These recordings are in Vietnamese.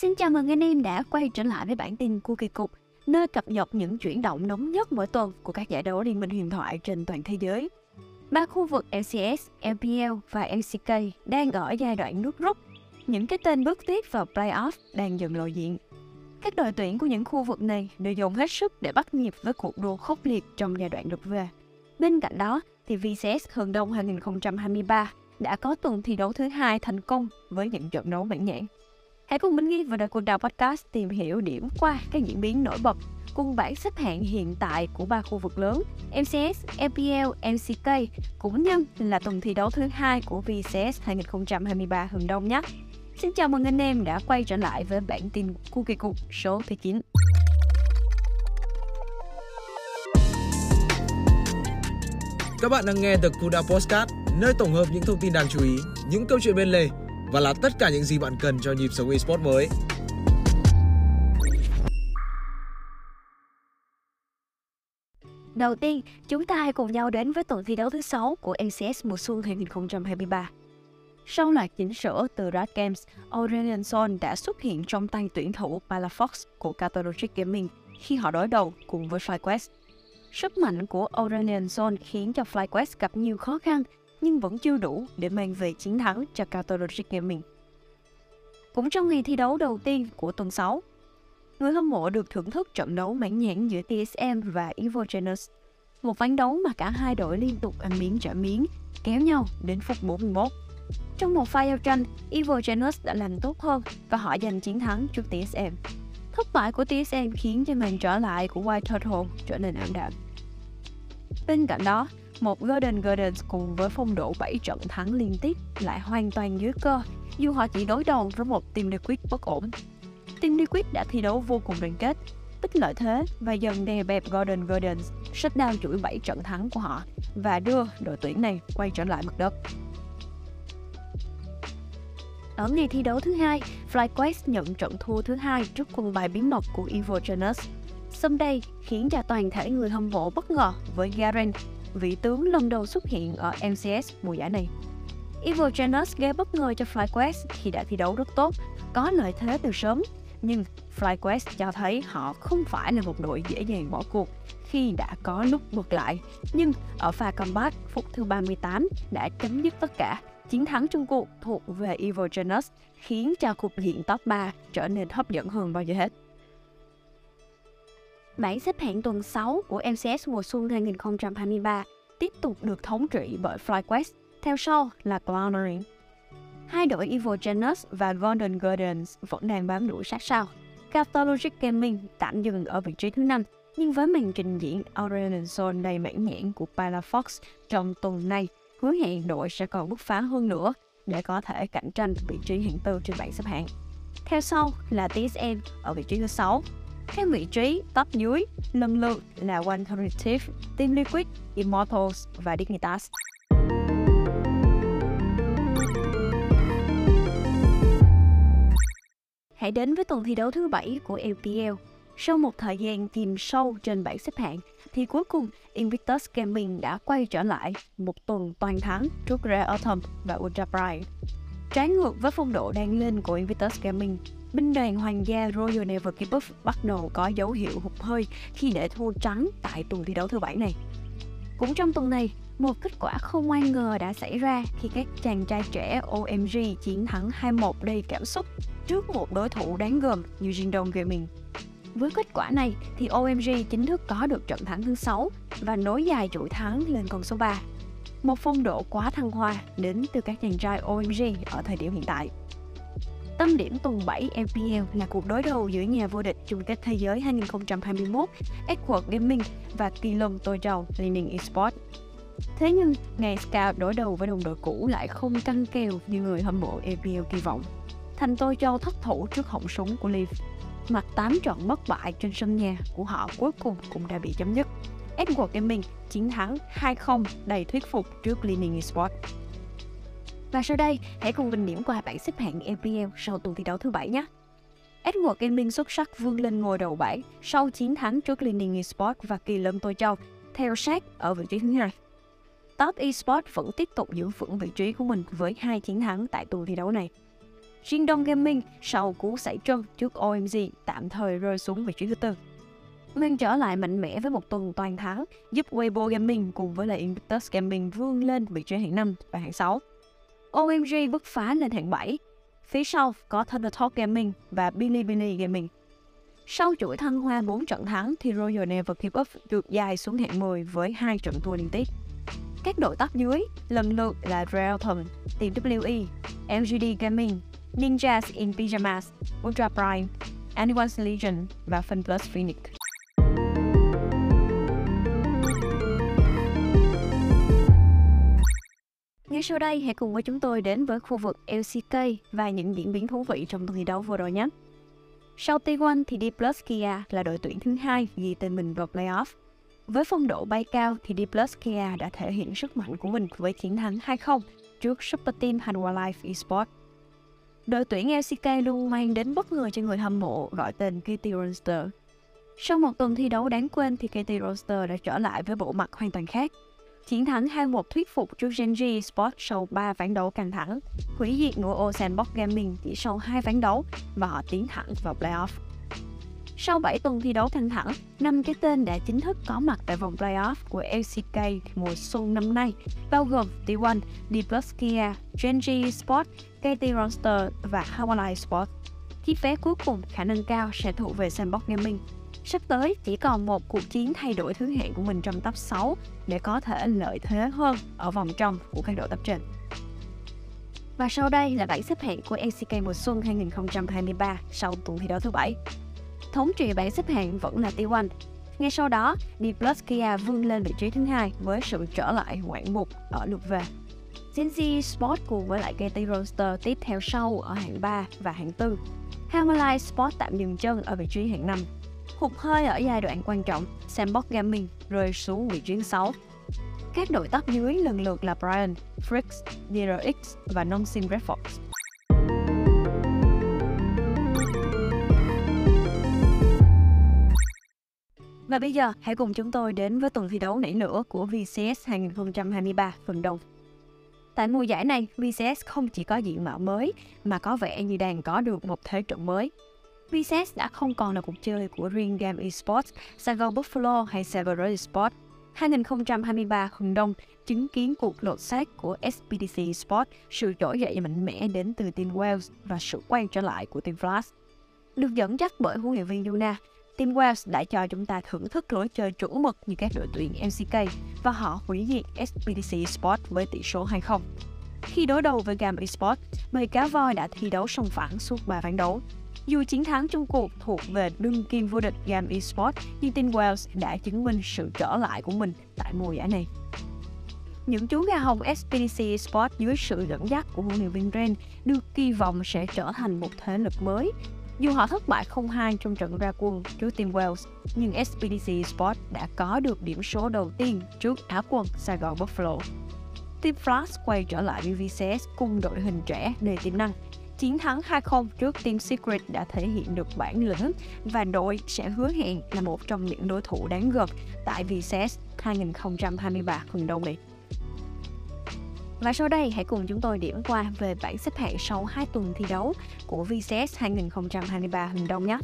Xin chào mừng anh em đã quay trở lại với bản tin của kỳ cục, nơi cập nhật những chuyển động nóng nhất mỗi tuần của các giải đấu liên minh huyền thoại trên toàn thế giới. Ba khu vực LCS, LPL và LCK đang ở giai đoạn nước rút. Những cái tên bước tiếp vào playoff đang dần lộ diện. Các đội tuyển của những khu vực này đều dùng hết sức để bắt nhịp với cuộc đua khốc liệt trong giai đoạn lượt về. Bên cạnh đó, thì VCS Hường Đông 2023 đã có tuần thi đấu thứ hai thành công với những trận đấu mãn nhãn. Hãy cùng Minh Nghi và đội Quần Đào Podcast tìm hiểu điểm qua các diễn biến nổi bật cùng bảng xếp hạng hiện tại của ba khu vực lớn MCS, MPL, MCK cũng như là tuần thi đấu thứ hai của VCS 2023 Hường Đông nhé. Xin chào mừng anh em đã quay trở lại với bản tin của kỳ cục số thứ 9. Các bạn đang nghe The Kuda Postcard, nơi tổng hợp những thông tin đáng chú ý, những câu chuyện bên lề và là tất cả những gì bạn cần cho nhịp sống eSports mới. Đầu tiên, chúng ta hãy cùng nhau đến với tuần thi đấu thứ 6 của NCS mùa xuân 2023. Sau loạt chỉnh sửa từ Riot Games, Aurelion Sol đã xuất hiện trong tay tuyển thủ Palafox của Catalogic Gaming khi họ đối đầu cùng với FlyQuest. Sức mạnh của Aurelion Sol khiến cho FlyQuest gặp nhiều khó khăn nhưng vẫn chưa đủ để mang về chiến thắng cho Catalogic Gaming. Cũng trong ngày thi đấu đầu tiên của tuần 6, người hâm mộ được thưởng thức trận đấu mãn nhãn giữa TSM và Evogenus. Một ván đấu mà cả hai đội liên tục ăn miếng trả miếng, kéo nhau đến phút 41. Trong một pha giao tranh, Evogenus đã làm tốt hơn và họ giành chiến thắng trước TSM. Thất bại của TSM khiến cho màn trở lại của White Turtle trở nên ảm đạm. Bên cạnh đó, một Golden Gardens cùng với phong độ 7 trận thắng liên tiếp lại hoàn toàn dưới cơ dù họ chỉ đối đầu với một team Liquid bất ổn. Team Liquid đã thi đấu vô cùng đoàn kết, tích lợi thế và dần đè bẹp Golden Gardens, shutdown chuỗi 7 trận thắng của họ và đưa đội tuyển này quay trở lại mặt đất. Ở ngày thi đấu thứ hai, FlyQuest nhận trận thua thứ hai trước quân bài bí mật của Evil Genius. đây khiến cho toàn thể người hâm mộ bất ngờ với Garen vị tướng lần đầu xuất hiện ở MCS mùa giải này. Evil Genius gây bất ngờ cho FlyQuest khi đã thi đấu rất tốt, có lợi thế từ sớm, nhưng FlyQuest cho thấy họ không phải là một đội dễ dàng bỏ cuộc khi đã có lúc vượt lại. Nhưng ở pha comeback phút thứ 38 đã chấm dứt tất cả. Chiến thắng chung cuộc thuộc về Evil Genius khiến cho cuộc diện top 3 trở nên hấp dẫn hơn bao giờ hết. Bảng xếp hạng tuần 6 của MCS mùa xuân 2023 tiếp tục được thống trị bởi FlyQuest, theo sau là Clownery. Hai đội Evil Genius và Golden Gardens vẫn đang bám đuổi sát sao. Cathologic Gaming tạm dừng ở vị trí thứ 5, nhưng với màn trình diễn Aurelion Zone đầy mãn nhãn của Palafox trong tuần này, hứa hẹn đội sẽ còn bứt phá hơn nữa để có thể cạnh tranh vị trí hạng tư trên bảng xếp hạng. Theo sau là TSM ở vị trí thứ 6 các vị trí top dưới lần lượt là One Collective, Team Liquid, Immortals và Dignitas. Hãy đến với tuần thi đấu thứ 7 của LPL. Sau một thời gian chìm sâu trên bảng xếp hạng, thì cuối cùng Invictus Gaming đã quay trở lại một tuần toàn thắng trước Rare Autumn và Ultra Pride. Trái ngược với phong độ đang lên của Invictus Gaming, binh đoàn hoàng gia Royal Never Give Up bắt đầu có dấu hiệu hụt hơi khi để thua trắng tại tuần thi đấu thứ bảy này. Cũng trong tuần này, một kết quả không ai ngờ đã xảy ra khi các chàng trai trẻ OMG chiến thắng 2-1 đầy cảm xúc trước một đối thủ đáng gờm như Jindong Gaming. Với kết quả này thì OMG chính thức có được trận thắng thứ 6 và nối dài chuỗi thắng lên con số 3. Một phong độ quá thăng hoa đến từ các chàng trai OMG ở thời điểm hiện tại. Tâm điểm tuần 7 MPL là cuộc đối đầu giữa nhà vô địch chung kết thế giới 2021 Edward Gaming và Kỳ Lâm Tôi Trầu Leaning Esports. Thế nhưng, ngày Scout đối đầu với đồng đội cũ lại không căng kèo như người hâm mộ MPL kỳ vọng. Thành Tôi Châu thất thủ trước họng súng của Leaf. Mặt 8 trận bất bại trên sân nhà của họ cuối cùng cũng đã bị chấm dứt. Edward Gaming chiến thắng 2-0 đầy thuyết phục trước Leaning Esports. Và sau đây, hãy cùng mình điểm qua bảng xếp hạng MPL sau tuần thi đấu thứ bảy nhé. Edward Gaming xuất sắc vươn lên ngôi đầu bảng sau chiến thắng trước Leaning Esports và Kỳ Lâm Tô Châu, theo sát ở vị trí thứ hai. Top Esports vẫn tiếp tục giữ vững vị trí của mình với hai chiến thắng tại tuần thi đấu này. Jingdong Gaming sau cú sảy chân trước OMG tạm thời rơi xuống vị trí thứ tư. Mang trở lại mạnh mẽ với một tuần toàn thắng, giúp Weibo Gaming cùng với lại Invictus Gaming vươn lên vị trí hạng 5 và hạng 6. OMG bứt phá lên hạng 7. Phía sau có Thundertalk Gaming và Bilibili Gaming. Sau chuỗi thăng hoa 4 trận thắng thì Royal Never Give Up được dài xuống hạng 10 với hai trận thua liên tiếp. Các đội tóc dưới lần lượt là Realton, Team WE, LGD Gaming, Ninjas in Pyjamas, Ultra Prime, Anyone's Legion và FunPlus Phoenix. Ngay sau đây, hãy cùng với chúng tôi đến với khu vực LCK và những diễn biến thú vị trong tuần thi đấu vừa rồi nhé. Sau T1 thì D Plus Kia là đội tuyển thứ hai ghi tên mình vào playoff. Với phong độ bay cao thì D Plus Kia đã thể hiện sức mạnh của mình với chiến thắng 2-0 trước Super Team Hanwha Life Esports. Đội tuyển LCK luôn mang đến bất ngờ cho người hâm mộ gọi tên KT Roster. Sau một tuần thi đấu đáng quên thì KT Roster đã trở lại với bộ mặt hoàn toàn khác. Chiến thắng 2-1 thuyết phục trước Genji Sport sau 3 ván đấu căng thẳng, hủy diệt ngũ ô Gaming chỉ sau 2 ván đấu và họ tiến thẳng vào playoff. Sau 7 tuần thi đấu căng thẳng, năm cái tên đã chính thức có mặt tại vòng playoff của LCK mùa xuân năm nay, bao gồm T1, D Plus Kia, Genji Sport, KT Roster và Hawaii Sport. Chiếc vé cuối cùng khả năng cao sẽ thuộc về Sandbox Gaming. Sắp tới chỉ còn một cuộc chiến thay đổi thứ hạng của mình trong top 6 để có thể lợi thế hơn ở vòng trong của các đội tập trên. Và sau đây là bảng xếp hạng của LCK mùa xuân 2023 sau tuần thi đấu thứ bảy. Thống trị bảng xếp hạng vẫn là T1. Ngay sau đó, D Plus Kia vươn lên vị trí thứ hai với sự trở lại ngoạn mục ở lượt về. Genji Sport cùng với lại KT Roster tiếp theo sau ở hạng 3 và hạng 4. Hamalai Sport tạm dừng chân ở vị trí hạng 5. Hụt hơi ở giai đoạn quan trọng, Sandbox Gaming rơi xuống vị trí 6. Các đội tóc dưới lần lượt là Brian, Fricks, DRX và Nonsin Red Fox. Và bây giờ, hãy cùng chúng tôi đến với tuần thi đấu nảy lửa của VCS 2023 phần đầu. Tại mùa giải này, VCS không chỉ có diện mạo mới mà có vẻ như đang có được một thế trận mới. VCS đã không còn là cuộc chơi của riêng Game Esports, Saigon Buffalo hay Cerberus Esports. 2023 Hừng Đông chứng kiến cuộc lột xác của SPDC Esports, sự trỗi dậy mạnh mẽ đến từ Team Wales và sự quay trở lại của Team Flash. Được dẫn dắt bởi huấn luyện viên Yuna, Team Wales đã cho chúng ta thưởng thức lối chơi chủ mực như các đội tuyển MCK và họ hủy diệt SPDC Esports với tỷ số 2-0. Khi đối đầu với Gam Esports, bầy cá voi đã thi đấu song phẳng suốt 3 ván đấu. Dù chiến thắng chung cuộc thuộc về đương kim vô địch Gam Esports, nhưng Team Wales đã chứng minh sự trở lại của mình tại mùa giải này. Những chú gà hồng SPDC Sport dưới sự dẫn dắt của huấn luyện viên Ren được kỳ vọng sẽ trở thành một thế lực mới dù họ thất bại 0-2 trong trận ra quân trước Team Wales, nhưng SPDC Sport đã có được điểm số đầu tiên trước Á quân Sài Gòn Buffalo. Steve Flash quay trở lại với VCS cùng đội hình trẻ đầy tiềm năng. Chiến thắng 2-0 trước Team Secret đã thể hiện được bản lĩnh và đội sẽ hứa hẹn là một trong những đối thủ đáng gờm tại VCS 2023 phần đông này. Và sau đây hãy cùng chúng tôi điểm qua về bảng xếp hạng sau 2 tuần thi đấu của VCS 2023 Hừng Đông nhé.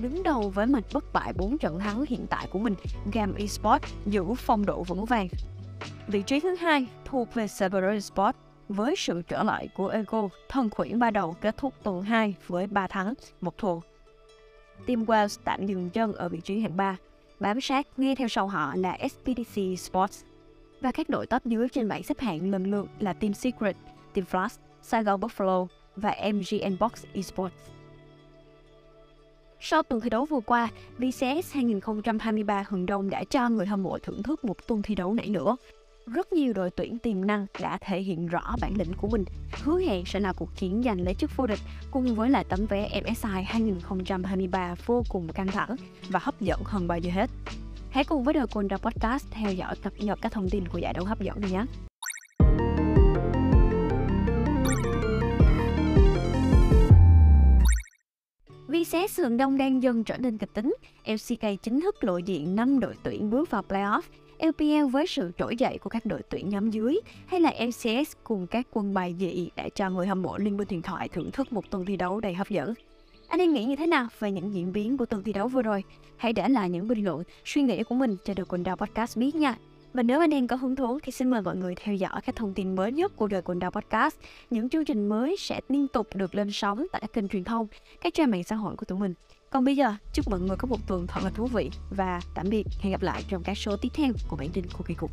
Đứng đầu với mạch bất bại 4 trận thắng hiện tại của mình, Gam Esports giữ phong độ vững vàng. Vị trí thứ hai thuộc về Cerberus Sport với sự trở lại của Ego, thân quỷ ba đầu kết thúc tuần 2 với 3 thắng, một thua. Team Wales tạm dừng chân ở vị trí hạng 3, bám sát ngay theo sau họ là SPDC Sports và các đội top dưới trên bảng xếp hạng lần lượt là Team Secret, Team Flash, Saigon Buffalo và MGN Box Esports. Sau tuần thi đấu vừa qua, VCS 2023 Hừng Đông đã cho người hâm mộ thưởng thức một tuần thi đấu nảy lửa. Rất nhiều đội tuyển tiềm năng đã thể hiện rõ bản lĩnh của mình, hứa hẹn sẽ là cuộc chiến giành lấy chức vô địch cùng với lại tấm vé MSI 2023 vô cùng căng thẳng và hấp dẫn hơn bao giờ hết. Hãy cùng với The Conda Podcast theo dõi cập nhật các thông tin của giải đấu hấp dẫn này nhé. Vì xé sườn đông đang dần trở nên kịch tính, LCK chính thức lộ diện 5 đội tuyển bước vào playoff. LPL với sự trỗi dậy của các đội tuyển nhóm dưới hay là MCS cùng các quân bài dị đã cho người hâm mộ Liên minh huyền thoại thưởng thức một tuần thi đấu đầy hấp dẫn. Anh em nghĩ như thế nào về những diễn biến của tuần thi đấu vừa rồi? Hãy để lại những bình luận, suy nghĩ của mình cho được quần đảo Podcast biết nha. Và nếu anh em có hứng thú thì xin mời mọi người theo dõi các thông tin mới nhất của đời quần đảo Podcast. Những chương trình mới sẽ liên tục được lên sóng tại các kênh truyền thông, các trang mạng xã hội của tụi mình. Còn bây giờ, chúc mọi người có một tuần thật là thú vị và tạm biệt. Hẹn gặp lại trong các số tiếp theo của bản tin Cookie Cục.